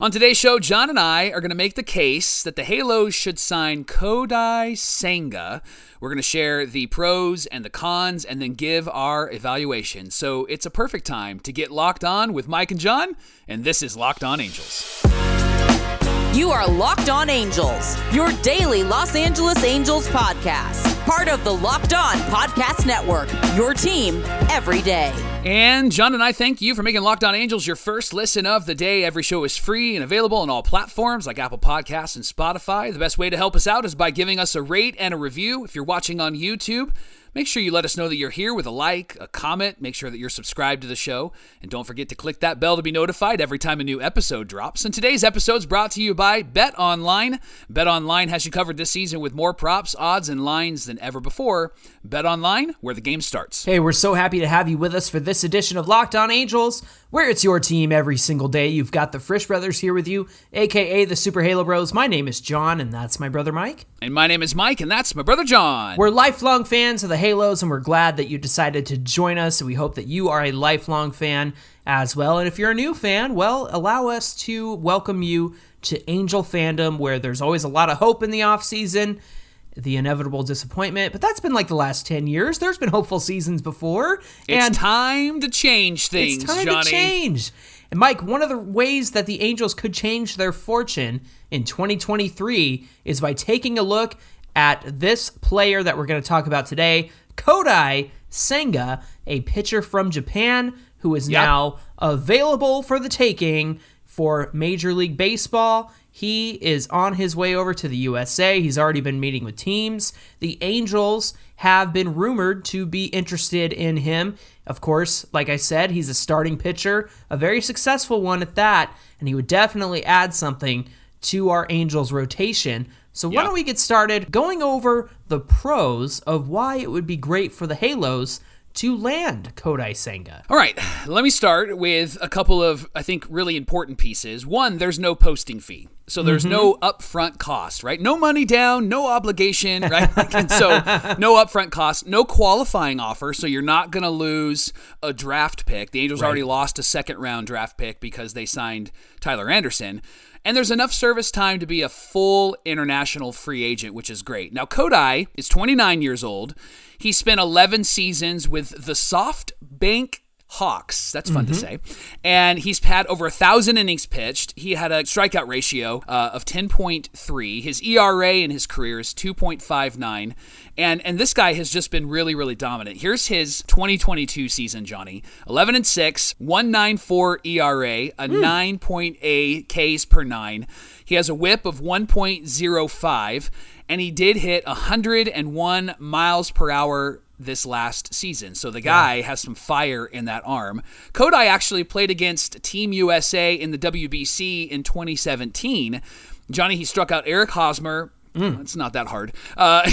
On today's show, John and I are going to make the case that the Halos should sign Kodai Senga. We're going to share the pros and the cons and then give our evaluation. So it's a perfect time to get locked on with Mike and John, and this is Locked On Angels. You are Locked On Angels, your daily Los Angeles Angels podcast. Part of the Locked On Podcast Network, your team every day. And John and I thank you for making Locked On Angels your first listen of the day. Every show is free and available on all platforms like Apple Podcasts and Spotify. The best way to help us out is by giving us a rate and a review. If you're watching on YouTube, Make sure you let us know that you're here with a like, a comment. Make sure that you're subscribed to the show. And don't forget to click that bell to be notified every time a new episode drops. And today's episode is brought to you by Bet Online. Bet Online has you covered this season with more props, odds, and lines than ever before. Bet Online, where the game starts. Hey, we're so happy to have you with us for this edition of Locked On Angels, where it's your team every single day. You've got the Frisch Brothers here with you, aka the Super Halo Bros. My name is John, and that's my brother Mike. And my name is Mike, and that's my brother John. We're lifelong fans of the Halos, and we're glad that you decided to join us. We hope that you are a lifelong fan as well. And if you're a new fan, well, allow us to welcome you to Angel fandom, where there's always a lot of hope in the off season. The inevitable disappointment, but that's been like the last 10 years. There's been hopeful seasons before. It's time to change things, Johnny. it's time Johnny. to change. And Mike, one of the ways that the Angels could change their fortune in 2023 is by taking a look at this player that we're going to talk about today, Kodai Senga, a pitcher from Japan who is yep. now available for the taking for Major League Baseball. He is on his way over to the USA. He's already been meeting with teams. The Angels have been rumored to be interested in him. Of course, like I said, he's a starting pitcher, a very successful one at that, and he would definitely add something to our Angels rotation. So why don't we get started going over the pros of why it would be great for the Halos to land Kodai Senga. All right, let me start with a couple of, I think, really important pieces. One, there's no posting fee. So there's mm-hmm. no upfront cost, right? No money down, no obligation, right? and so no upfront cost, no qualifying offer. So you're not going to lose a draft pick. The Angels right. already lost a second round draft pick because they signed Tyler Anderson. And there's enough service time to be a full international free agent, which is great. Now, Kodai is 29 years old. He spent 11 seasons with the SoftBank Hawks. That's fun mm-hmm. to say. And he's had over a thousand innings pitched. He had a strikeout ratio uh, of 10.3. His ERA in his career is 2.59. And and this guy has just been really really dominant. Here's his 2022 season, Johnny. 11 and 6, 194 ERA, a mm. 9.8 Ks per 9. He has a whip of 1.05 and he did hit 101 miles per hour this last season. So the guy yeah. has some fire in that arm. Kodai actually played against Team USA in the WBC in 2017. Johnny, he struck out Eric Hosmer. Mm. It's not that hard. Uh,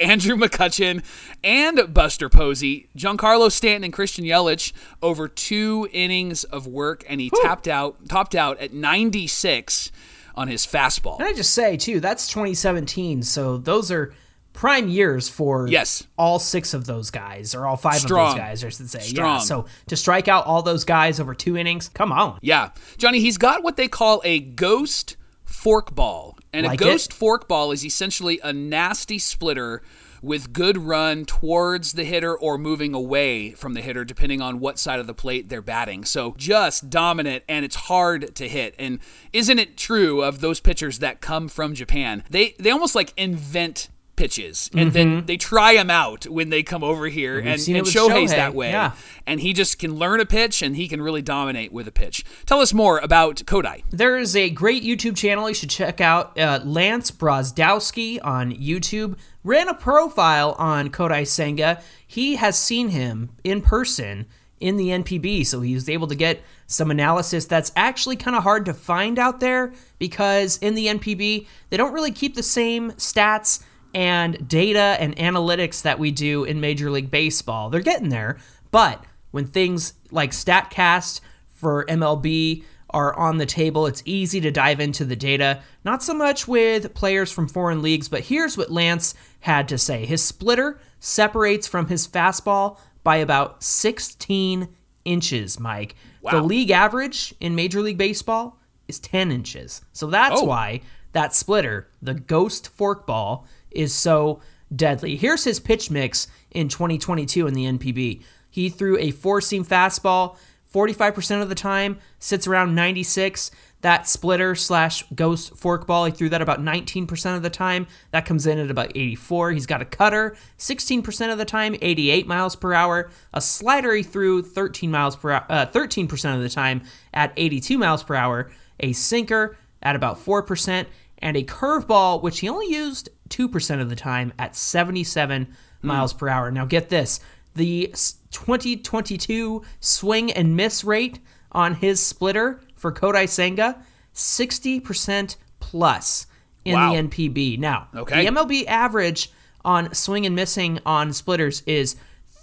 Andrew McCutchen and Buster Posey, Giancarlo Stanton and Christian Yelich over two innings of work, and he tapped out, topped out at 96 on his fastball. And I just say too? That's 2017, so those are prime years for yes all six of those guys or all five Strong. of those guys, I should say. Strong. Yeah. So to strike out all those guys over two innings, come on. Yeah, Johnny, he's got what they call a ghost forkball, and like a ghost forkball is essentially a nasty splitter with good run towards the hitter or moving away from the hitter, depending on what side of the plate they're batting. So just dominant, and it's hard to hit. And isn't it true of those pitchers that come from Japan? They they almost like invent pitches, and mm-hmm. then they try them out when they come over here. And, and Shohei's Shohei. that way, yeah. and he just can learn a pitch, and he can really dominate with a pitch. Tell us more about Kodai. There is a great YouTube channel you should check out. Uh, Lance Brozdowski on YouTube ran a profile on Kodai Senga. He has seen him in person in the NPB, so he was able to get some analysis that's actually kind of hard to find out there because in the NPB, they don't really keep the same stats and data and analytics that we do in Major League Baseball. They're getting there, but when things like StatCast for MLB are on the table, it's easy to dive into the data. Not so much with players from foreign leagues, but here's what Lance had to say. His splitter separates from his fastball by about 16 inches, Mike. Wow. The league average in Major League Baseball is 10 inches. So that's Oh. why that splitter, the Ghost Forkball, is so deadly. Here's his pitch mix in 2022 in the NPB. He threw a four seam fastball 45% of the time, sits around 96. That splitter slash ghost forkball, he threw that about 19% of the time. That comes in at about 84. He's got a cutter 16% of the time, 88 miles per hour. A slider he threw 13 miles per hour, uh, 13% of the time at 82 miles per hour. A sinker at about 4%, and a curveball, which he only used 2% of the time at 77 hmm. miles per hour. Now, get this the 2022 swing and miss rate on his splitter for Kodai Senga 60% plus in Wow. the NPB. Now, Okay. the MLB average on swing and missing on splitters is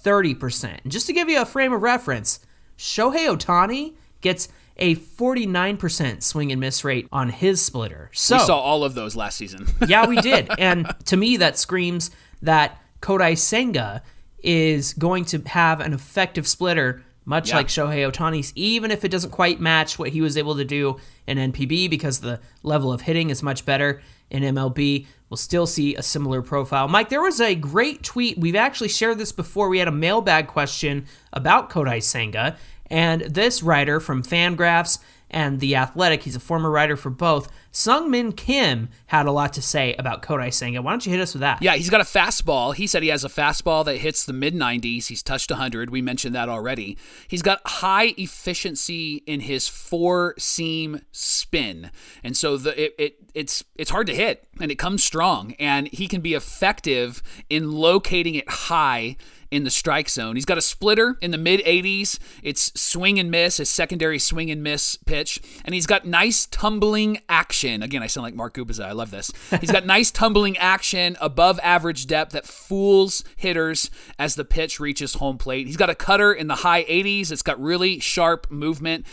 30%. And just to give you a frame of reference, Shohei Ohtani gets a 49% swing and miss rate on his splitter. So We saw all of those last season. yeah, we did. And to me, that screams that Kodai Senga is going to have an effective splitter, much Yeah. like Shohei Ohtani's, even if it doesn't quite match what he was able to do in NPB because the level of hitting is much better in MLB. We'll still see a similar profile. Mike, there was a great tweet. We've actually shared this before. We had a mailbag question about Kodai Senga. And this writer from Fangraphs and The Athletic, he's a former writer for both, Sung Min Kim had a lot to say about Kodai Senga. Why don't you hit us with that? Yeah, he's got a fastball. He said he has a fastball that hits the mid 90s. He's touched 100. We mentioned that already. He's got high efficiency in his four seam spin. And so the it, it it's it's hard to hit and it comes strong and he can be effective in locating it high in the strike zone. He's got a splitter in the mid 80s. It's swing and miss, a secondary swing and miss pitch. And he's got nice tumbling action. Again, I sound like Mark Gubicza. I love this. He's got nice tumbling action above average depth that fools hitters as the pitch reaches home plate. He's got a cutter in the high 80s. It's got really sharp movement.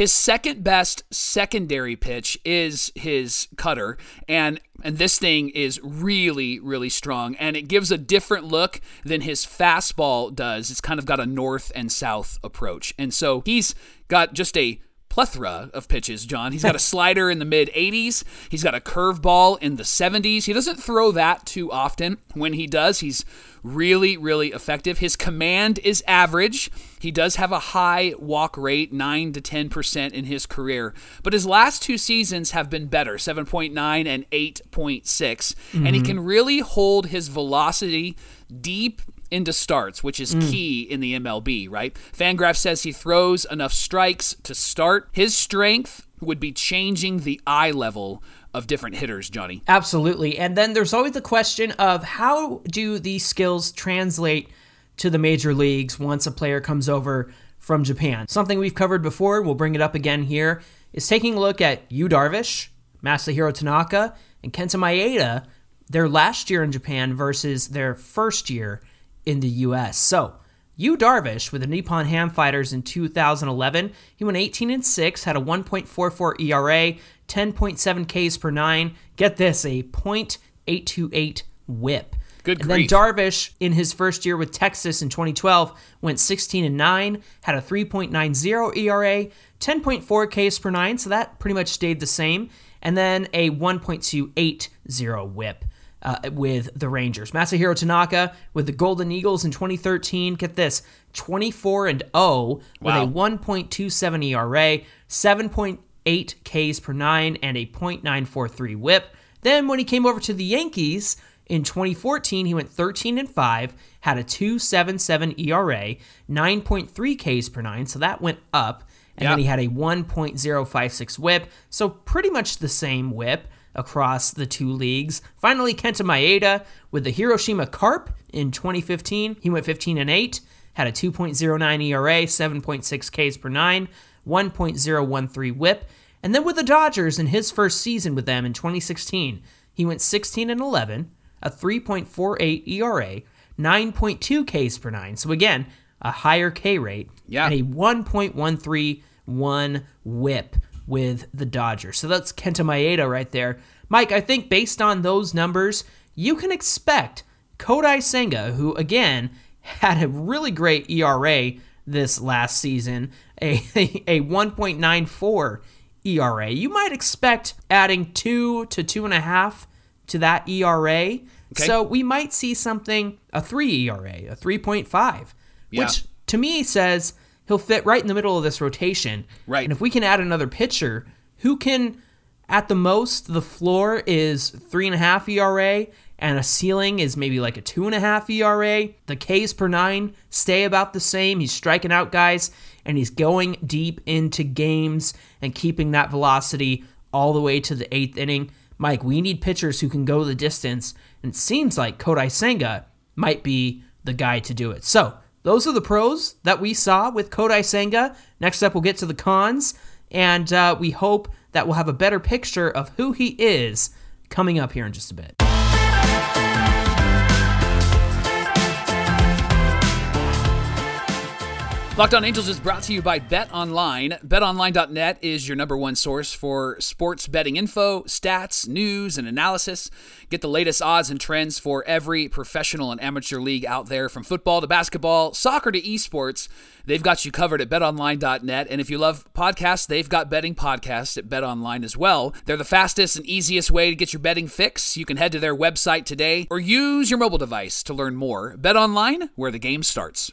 His second best secondary pitch is his cutter, and and this thing is really really strong, and it gives a different look than his fastball does. It's kind of got a north and south approach, and so he's got just a plethora of pitches, John. He's got a slider in the mid 80s. He's got a curveball in the 70s. He doesn't throw that too often. When he does, he's really, really effective. His command is average. He does have a high walk rate, 9 to 10% in his career. But his last two seasons have been better 7.9 and 8.6. And he mm-hmm. can really hold his velocity deep into starts, which is mm. key in the MLB, right? Fangraph says he throws enough strikes to start. His strength would be changing the eye level of different hitters, Johnny. Absolutely. And then there's always the question of how do these skills translate to the major leagues once a player comes over from Japan? Something we've covered before, we'll bring it up again here, is taking a look at Yu Darvish, Masahiro Tanaka, and Kenta Maeda, their last year in Japan versus their first year in the US. So, Yu Darvish with the Nippon Ham Fighters in 2011, he went 18 and 6, had a 1.44 ERA, 10.7 Ks per 9. Get this, a .828 whip. Good and grief. then Darvish in his first year with Texas in 2012 went 16 and 9, had a 3.90 ERA, 10.4 Ks per 9, so that pretty much stayed the same, and then a 1.280 whip. Uh, with the Rangers. Masahiro Tanaka with the Golden Eagles in 2013. Get this 24 and 0 Wow. with a 1.27 ERA, 7.8 Ks per 9, and a .943 whip. Then when he came over to the Yankees in 2014, he went 13 and 5, had a 2.77 ERA, 9.3 Ks per 9, so that went up. And Yeah. then he had a 1.056 whip, so pretty much the same whip across the two leagues. Finally, Kenta Maeda with the Hiroshima Carp in 2015. He went 15 and 8, had a 2.09 ERA, 7.6 Ks per 9, 1.013 whip. And then with the Dodgers in his first season with them in 2016, he went 16 and 11, a 3.48 ERA, 9.2 Ks per 9. So again, a higher K rate Yeah. and a 1.131 whip with the Dodgers. So that's Kenta Maeda right there. Mike, I think based on those numbers, you can expect Kodai Senga, who again had a really great ERA this last season, a, a 1.94 ERA. You might expect adding two to two and a half to that ERA. So we might see something a three ERA, a 3.5, Yeah. which to me says he'll fit right in the middle of this rotation. Right. And if we can add another pitcher who can, at the most, the floor is three and a half ERA and a ceiling is maybe like a two and a half ERA. The Ks per nine stay about the same. He's striking out guys and he's going deep into games and keeping that velocity all the way to the eighth inning. Mike, we need pitchers who can go the distance, and it seems like Kodai Senga might be the guy to do it. So, those are the pros that we saw with Kodai Senga. Next up, we'll get to the cons, and uh, we hope that we'll have a better picture of who he is coming up here in just a bit. Locked On Angels is brought to you by Bet Online. BetOnline.net is your number one source for sports betting info, stats, news, and analysis. Get the latest odds and trends for every professional and amateur league out there, from football to basketball, soccer to esports. They've got you covered at BetOnline.net. And if you love podcasts, they've got betting podcasts at BetOnline as well. They're the fastest and easiest way to get your betting fix. You can head to their website today or use your mobile device to learn more. BetOnline, where the game starts.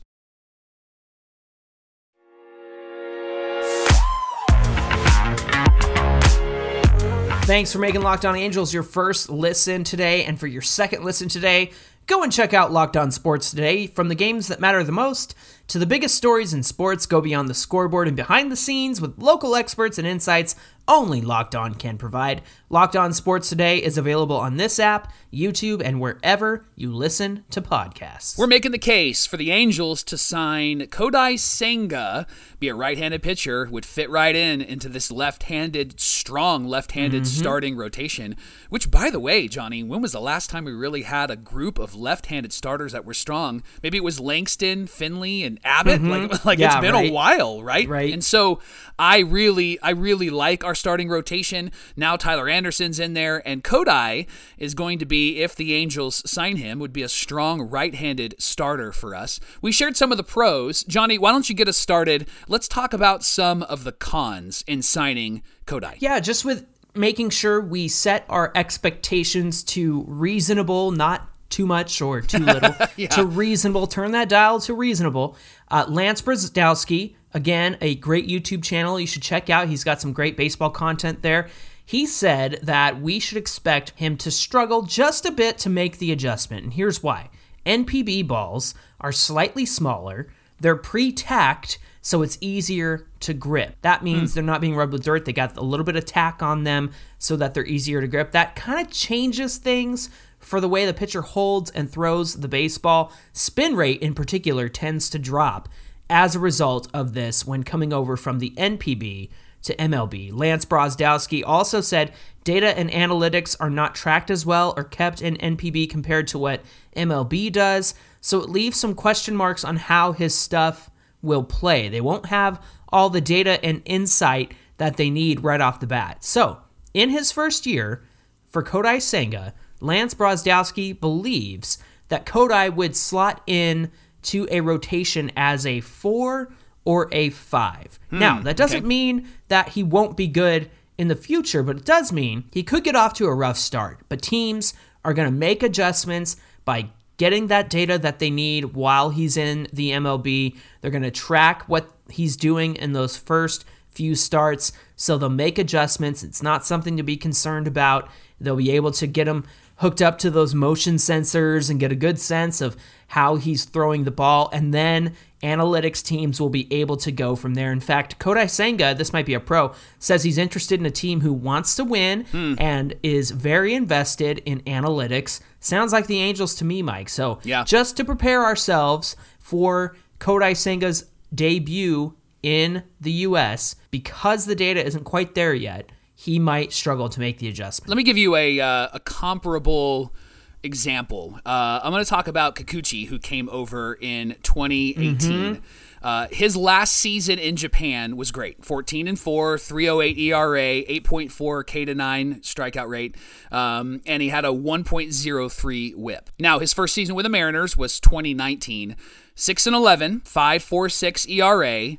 Thanks for making Locked On Angels your first listen today. And for your second listen today, go and check out Locked On Sports today. From the games that matter the most to the biggest stories in sports, go beyond the scoreboard and behind the scenes with local experts and insights only Locked On can provide. Locked On Sports Today is available on this app, YouTube, and wherever you listen to podcasts. We're making the case for the Angels to sign Kodai Senga, be a right-handed pitcher, would fit right in into this left-handed, strong left-handed Mm-hmm. starting rotation. Which, by the way, Johnny, when was the last time we really had a group of left-handed starters that were strong? Maybe it was Langston, Finley, and Abbott. Like, like Mm-hmm. Yeah, it's been right. a while, right? Right. And so I really, I really like our starting rotation. Now Tyler Anderson's in there, and Kodai is going to be, if the Angels sign him, would be a strong right-handed starter for us. We shared some of the pros. Johnny, why don't you get us started? Let's talk about some of the cons in signing Kodai. Yeah, just with making sure we set our expectations to reasonable, not too much or too little, to reasonable. Turn that dial to reasonable. Uh, Lance Brozdowski, again, a great YouTube channel you should check out. He's got some great baseball content there. He said that we should expect him to struggle just a bit to make the adjustment. And here's why NPB balls are slightly smaller, they're pre tacked, so it's easier to grip. That means hmm. they're not being rubbed with dirt. They got a little bit of tack on them so that they're easier to grip. That kind of changes things for the way the pitcher holds and throws the baseball. Spin rate, in particular, tends to drop as a result of this when coming over from the NPB to MLB. Lance Brozdowski also said data and analytics are not tracked as well or kept in NPB compared to what MLB does, so it leaves some question marks on how his stuff will play. They won't have all the data and insight that they need right off the bat. So, in his first year for Kodai Senga, Lance Brozdowski believes that Kodai would slot in to a rotation as a four or a five. Hmm, now, that doesn't okay. mean that he won't be good in the future, but it does mean he could get off to a rough start. But teams are going to make adjustments by getting that data that they need while he's in the MLB. They're going to track what he's doing in those first few starts, so they'll make adjustments. It's not something to be concerned about. They'll be able to get him hooked up to those motion sensors and get a good sense of how he's throwing the ball, and then analytics teams will be able to go from there. In fact, Kodai Senga, this might be a pro, says he's interested in a team who wants to win hmm. and is very invested in analytics. Sounds like the Angels to me, Mike. So, Yeah. just to prepare ourselves for Kodai Senga's debut in the US, because the data isn't quite there yet, he might struggle to make the adjustment. Let me give you a, uh, a comparable example. Uh, I'm going to talk about Kikuchi, who came over in 2018. Uh, his last season in Japan was great 14 and 4, 308 ERA, 8.4 K to 9 strikeout rate, um, and he had a 1.03 whip. Now, his first season with the Mariners was 2019, 6 and 11, 5.46 ERA.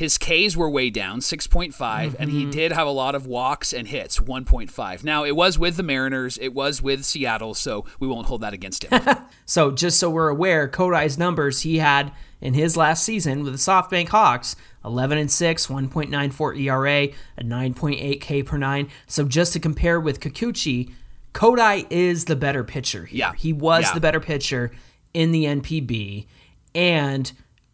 His Ks were way down, 6.5, mm-hmm. and he mm-hmm. did have a lot of walks and hits, 1.5. Now, it was with the Mariners, it was with Seattle, so we won't hold that against him. so, just so we're aware, Kodai's numbers he had in his last season with the SoftBank Hawks 11 and 6, 1.94 ERA, a 9.8 K per 9. So, just to compare with Kikuchi, Kodai is the better pitcher here. Yeah. He was yeah. the better pitcher in the NPB, and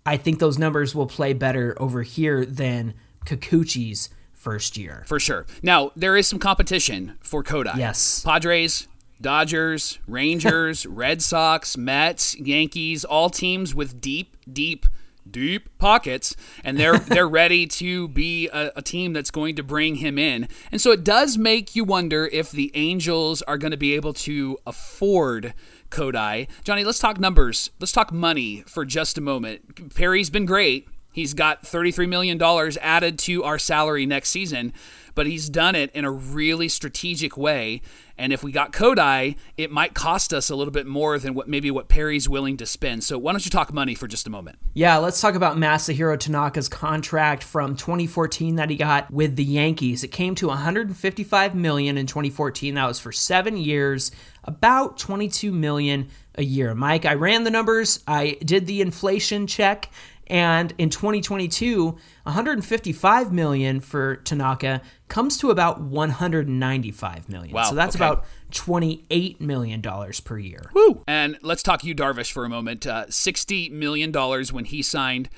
I think those numbers will play better over here than Kikuchi's first year. For sure. Now, there is some competition for Kodai. Yes. Padres, Dodgers, Rangers, Red Sox, Mets, Yankees, all teams with deep, deep deep pockets and they're they're ready to be a, a, team that's going to bring him in and so it does make you wonder if the angels are going to be able to afford Kodai. Johnny, let's talk numbers. Let's talk money for just a moment. Perry's been great. He's got $33 million added to our salary next season, but he's done it in a really strategic way. And if we got Kodai, it might cost us a little bit more than what maybe what Perry's willing to spend. So why don't you talk money for just a moment? Yeah, let's talk about Masahiro Tanaka's contract from 2014 that he got with the Yankees. It came to 155 million in 2014. That was for 7 years, about 22 million a year. Mike, I ran the numbers. I did the inflation check and in 2022, 155 million for Tanaka comes to about 195 million. Wow, so that's okay. about 28 million dollars per year. Woo! And let's talk Yu Darvish for a moment. Uh, 60 million dollars when he signed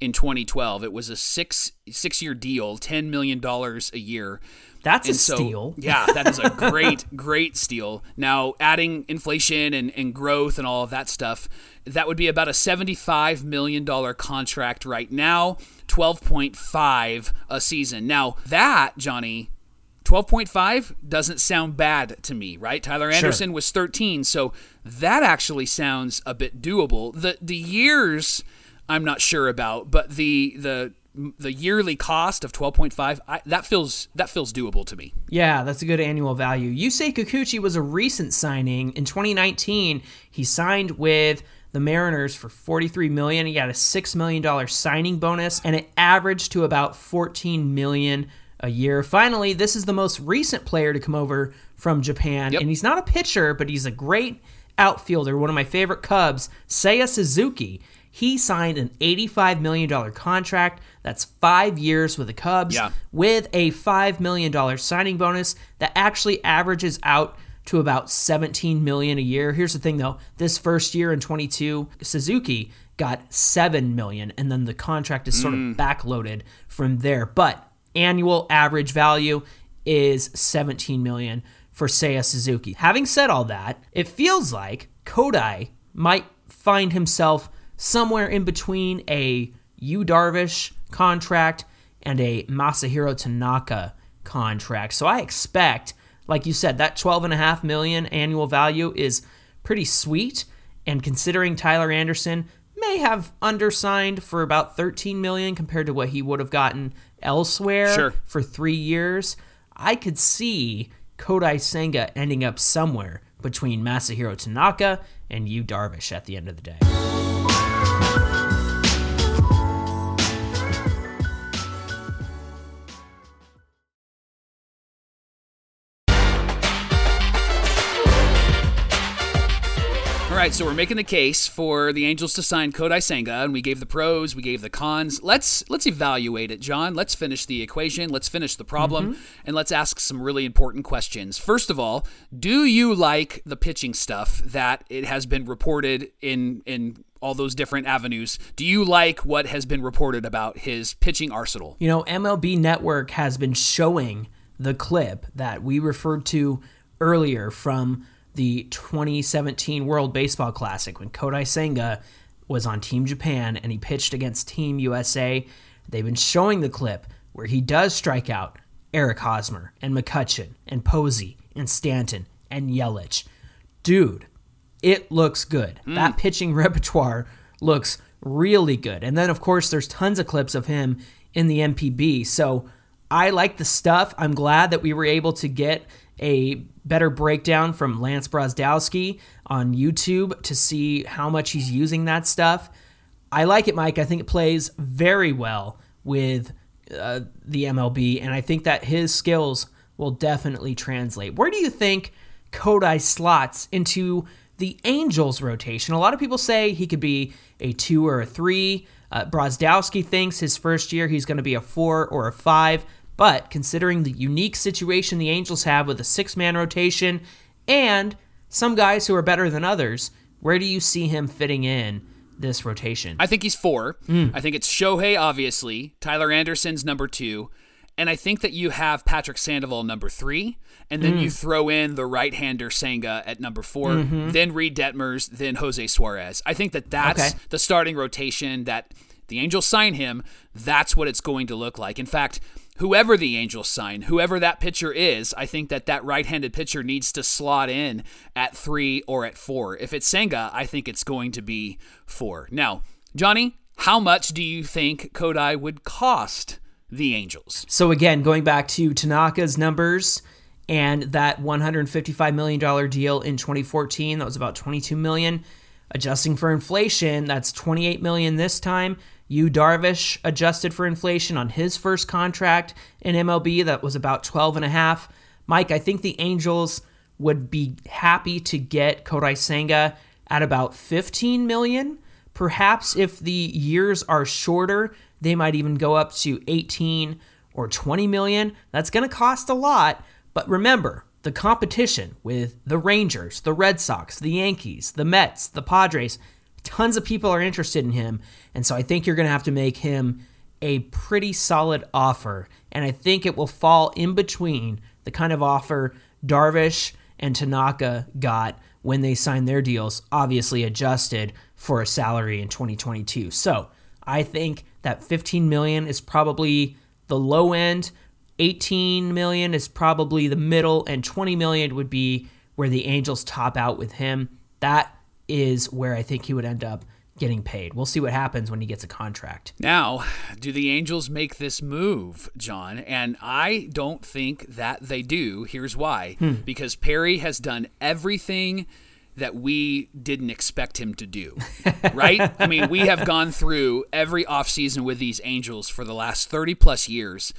in 2012. It was a six six year deal, 10 million dollars a year. That's and a so, steal. yeah, that is a great, great steal. Now, adding inflation and, and growth and all of that stuff, that would be about a $75 million contract right now, 12.5 a season. Now, that, Johnny, 12.5 doesn't sound bad to me, right? Tyler Anderson sure. was 13, so that actually sounds a bit doable. The the years I'm not sure about, but the the the yearly cost of 12.5 that feels that feels doable to me yeah that's a good annual value Yusei Kikuchi was a recent signing in 2019 he signed with the Mariners for 43 million. He got a 6 million dollar signing bonus and it averaged to about 14 million a year. Finally, this is the most recent player to come over from Japan yep. and he's not a pitcher, but he's a great outfielder, one of my favorite Cubs, Seiya Suzuki. He signed an $85 million contract. That's five years with the Cubs yeah. with a $5 million signing bonus that actually averages out to about 17 million a year. Here's the thing though, this first year in 22, Suzuki got 7 million and then the contract is sort mm. of backloaded from there. But annual average value is 17 million for Seiya Suzuki. Having said all that, it feels like Kodai might find himself somewhere in between a Yu Darvish contract and a Masahiro Tanaka contract. So I expect, like you said, that 12.5 million annual value is pretty sweet. And considering Tyler Anderson may have undersigned for about 13 million compared to what he would have gotten elsewhere sure. for three years, I could see Kodai Senga ending up somewhere between Masahiro Tanaka and Yu Darvish at the end of the day. Right, so we're making the case for the Angels to sign Kodai Senga, and we gave the pros, we gave the cons. Let's let's evaluate it, John. Let's finish the equation. Let's finish the problem, mm-hmm. and let's ask some really important questions. First of all, do you like the pitching stuff that it has been reported in in all those different avenues. Do you like what has been reported about his pitching arsenal? You know, MLB Network has been showing the clip that we referred to earlier from the 2017 World Baseball Classic when Kodai Senga was on Team Japan and he pitched against Team USA. They've been showing the clip where he does strike out Eric Hosmer and McCutchen and Posey and Stanton and Yelich. Dude, it looks good. Mm. That pitching repertoire looks really good. And then, of course, there's tons of clips of him in the NPB. So I like the stuff. I'm glad that we were able to get a better breakdown from Lance Brozdowski on YouTube to see how much he's using that stuff. I like it, Mike. I think it plays very well with uh, the MLB, and I think that his skills will definitely translate. Where do you think Kodai slots into the Angels rotation? A lot of people say he could be a two or a three. Uh, Brozdowski thinks his first year he's going to be a four or a five. But considering the unique situation the Angels have with a six man rotation and some guys who are better than others, where do you see him fitting in this rotation? I think he's four. Hmm. I think it's Shohei, obviously. Tyler Anderson's number two. And I think that you have Patrick Sandoval number three, and then you hmm. throw in the right-hander Senga at number 4 mm-hmm. then Reid Detmers, then Jose Suarez. I think that that's Okay. the starting rotation that the Angels sign him. That's what it's going to look like. In fact, whoever the Angels sign, whoever that pitcher is, I think that that right-handed pitcher needs to slot in at three or at four. If it's Senga, I think it's going to be four. Now, Johnny, how much do you think Kodai would cost the Angels? So again, going back to Tanaka's numbers and that 155 million dollar deal in 2014, that was about 22 million. Adjusting for inflation, that's 28 million this time. Yu Darvish adjusted for inflation on his first contract in MLB, that was about 12 and a half. Mike, I think the Angels would be happy to get Kodai Senga at about 15 million. Perhaps if the years are shorter, they might even go up to 18 or 20 million. That's going to cost a lot, but remember, the competition with the Rangers, the Red Sox, the Yankees, the Mets, the Padres, tons of people are interested in him, and so I think you're going to have to make him a pretty solid offer, and I think it will fall in between the kind of offer Darvish and Tanaka got when they signed their deals, obviously adjusted for a salary in 2022. So I think that 15 million is probably the low end. 18 million is probably the middle, and 20 million would be where the Angels top out with him. That is where I think he would end up getting paid. We'll see what happens when he gets a contract. Now, do the Angels make this move, John? And I don't think that they do. Here's why hmm. because Perry has done everything that we didn't expect him to do, right? I mean, we have gone through every offseason with these Angels for the last 30 plus years.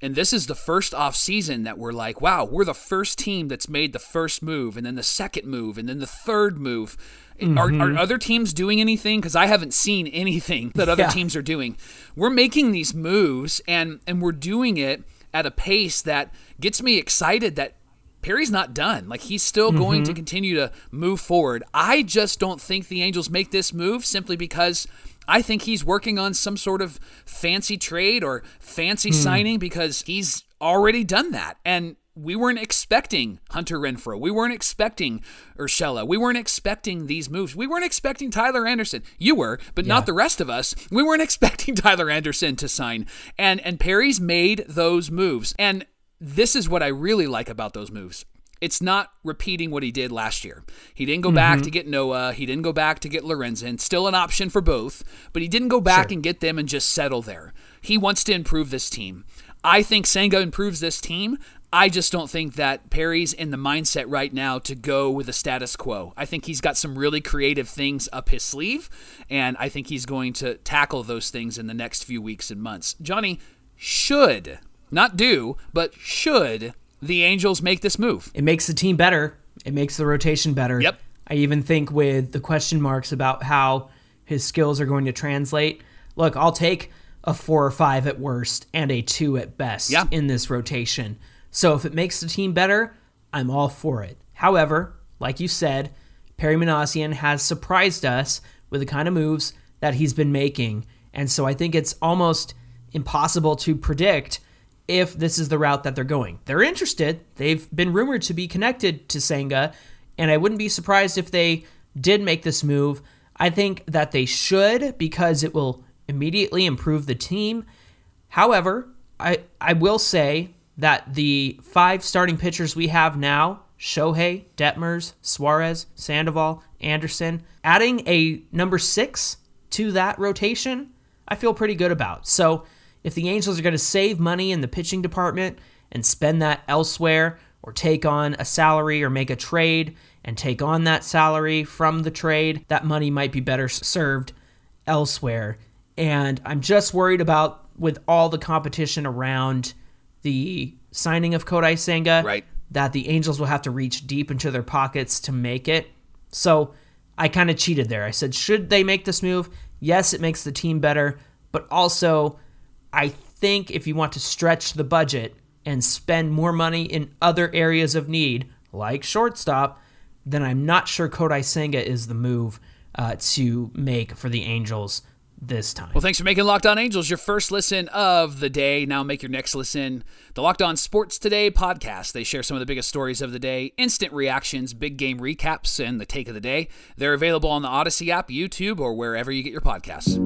And this is the first offseason that we're like, wow, we're the first team that's made the first move, and then the second move, and then the third move. Are, are mm-hmm. other teams doing anything? Because I haven't seen anything that other Yeah. teams are doing. We're making these moves, and and we're doing it at a pace that gets me excited that Perry's not done. Like he's still going to mm-hmm. continue to move forward. I just don't think the Angels make this move simply because I think he's working on some sort of fancy trade or fancy hmm. signing because he's already done that. And we weren't expecting Hunter Renfroe. We weren't expecting Urshela. We weren't expecting these moves. We weren't expecting Tyler Anderson. You were, but not the rest of us. We weren't expecting Tyler Anderson to sign. And and Perry's made those moves. And this is what I really like about those moves. It's not repeating what he did last year. He didn't go back mm-hmm. to get Noah. He didn't go back to get Lorenzen. Still an option for both, but he didn't go back and get them and just settle there. He wants to improve this team. I think Senga improves this team. I just don't think that Perry's in the mindset right now to go with the status quo. I think he's got some really creative things up his sleeve, and I think he's going to tackle those things in the next few weeks and months. Johnny should, not do, but should the Angels make this move? It makes the team better. It makes the rotation better. Yep. I even think with the question marks about how his skills are going to translate. Look, I'll take a four or five at worst and a two at best Yeah. in this rotation. So if it makes the team better, I'm all for it. However, like you said, Perry Minasian has surprised us with the kind of moves that he's been making. And so I think it's almost impossible to predict if this is the route that they're going. They're interested. They've been rumored to be connected to Senga, and I wouldn't be surprised if they did make this move. I think that they should because it will immediately improve the team. However, I I will say that the five starting pitchers we have now, Shohei, Detmers, Suarez, Sandoval, Anderson, adding a number 6 to that rotation, I feel pretty good about. So, if the Angels are going to save money in the pitching department and spend that elsewhere or take on a salary or make a trade and take on that salary from the trade, that money might be better served elsewhere. And I'm just worried about with all the competition around the signing of Kodai Senga, Right. that the Angels will have to reach deep into their pockets to make it. So I kind of cheated there. I said, should they make this move? Yes, it makes the team better, but also I think if you want to stretch the budget and spend more money in other areas of need, like shortstop, then I'm not sure Kodai Senga is the move uh, to make for the Angels this time. Well, thanks for making Locked On Angels your first listen of the day. Now make your next listen the Locked On Sports Today podcast. They share some of the biggest stories of the day, instant reactions, big game recaps, and the take of the day. They're available on the Audacy app, YouTube, or wherever you get your podcasts.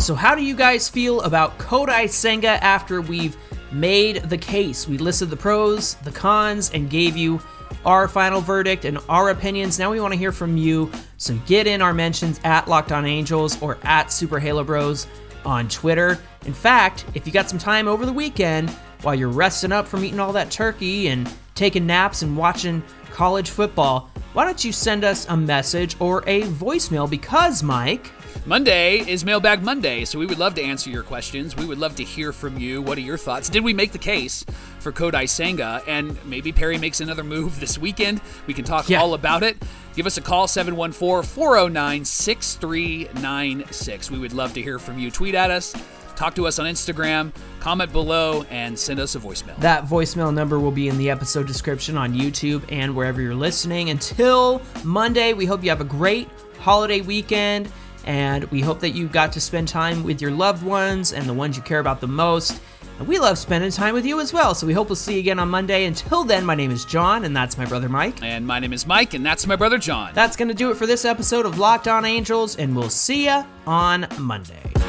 So, how do you guys feel about Kodai Senga after we've made the case? We listed the pros, the cons, and gave you our final verdict and our opinions. Now we want to hear from you. So, get in our mentions at Locked On Angels or at Super Halo Bros on Twitter. In fact, if you got some time over the weekend while you're resting up from eating all that turkey and taking naps and watching college football, why don't you send us a message or a voicemail? Because, Mike, Monday is Mailbag Monday, so we would love to answer your questions. We would love to hear from you. What are your thoughts? Did we make the case for Kodai Senga? And maybe Perry makes another move this weekend. We can talk Yeah. all about it. Give us a call, 714 409 6396. We would love to hear from you. Tweet at us, talk to us on Instagram, comment below, and send us a voicemail. That voicemail number will be in the episode description on YouTube and wherever you're listening. Until Monday, we hope you have a great holiday weekend and we hope that you got to spend time with your loved ones and the ones you care about the most. And we love spending time with you as well, so we hope we'll see you again on Monday. Until then, my name is John, and that's my brother Mike. and my name is Mike, and that's my brother John. That's going to do it for this episode of Locked On Angels, and we'll see ya on Monday.